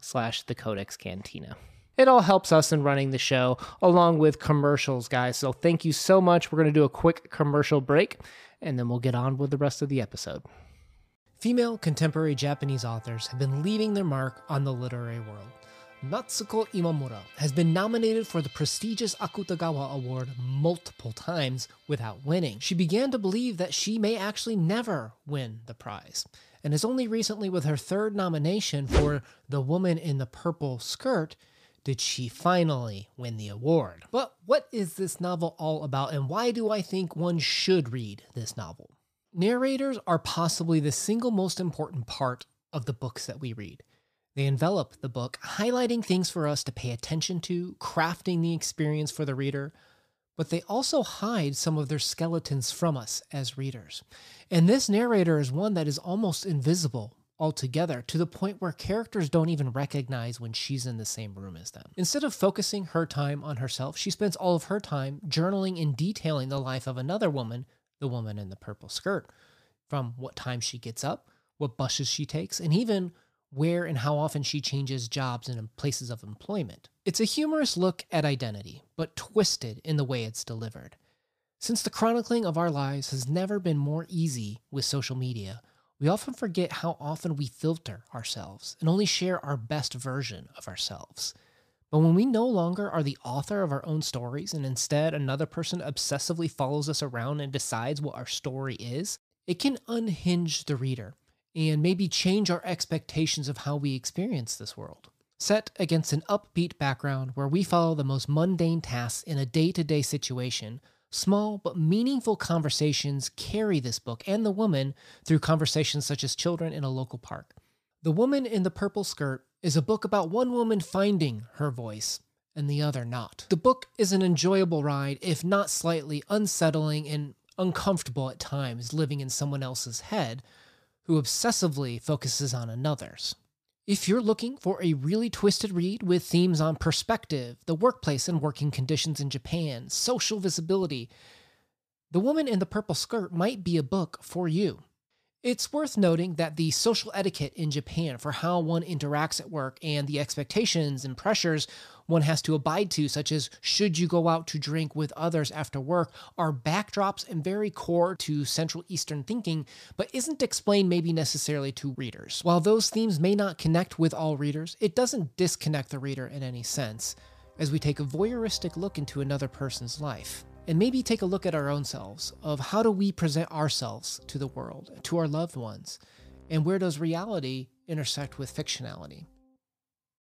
slash the codex cantina. It all helps us in running the show along with commercials guys. So thank you so much. We're going to do a quick commercial break and then we'll get on with the rest of the episode. Female contemporary japanese authors have been leaving their mark on the literary world. Natsuko Imamura has been nominated for the prestigious Akutagawa Award multiple times without winning. She began to believe that she may actually never win the prize, and is only recently, with her third nomination for The Woman in the Purple Skirt, did she finally win the award. But what is this novel all about, and why do I think one should read this novel? Narrators are possibly the single most important part of the books that we read. They envelop the book, highlighting things for us to pay attention to, crafting the experience for the reader, but they also hide some of their skeletons from us as readers. And this narrator is one that is almost invisible altogether to the point where characters don't even recognize when she's in the same room as them. Instead of focusing her time on herself, she spends all of her time journaling and detailing the life of another woman, the woman in the purple skirt, from what time she gets up, what buses she takes, and even where and how often she changes jobs and places of employment. It's a humorous look at identity, but twisted in the way it's delivered. Since the chronicling of our lives has never been more easy with social media, we often forget how often we filter ourselves and only share our best version of ourselves. But when we no longer are the author of our own stories and instead another person obsessively follows us around and decides what our story is, it can unhinge the reader and maybe change our expectations of how we experience this world. Set against an upbeat background where we follow the most mundane tasks in a day to day situation, small but meaningful conversations carry this book and the woman through conversations such as children in a local park. The Woman in the Purple Skirt is a book about one woman finding her voice and the other not. The book is an enjoyable ride, if not slightly unsettling and uncomfortable at times living in someone else's head, who obsessively focuses on another's. If you're looking for a really twisted read with themes on perspective, the workplace and working conditions in Japan, social visibility, The Woman in the Purple Skirt might be a book for you. It's worth noting that the social etiquette in Japan for how one interacts at work and the expectations and pressures one has to abide to, such as should you go out to drink with others after work, are backdrops and very core to Central Eastern thinking, but isn't explained maybe necessarily to readers. While those themes may not connect with all readers, it doesn't disconnect the reader in any sense, as we take a voyeuristic look into another person's life and maybe take a look at our own selves of how do we present ourselves to the world, to our loved ones, and where does reality intersect with fictionality?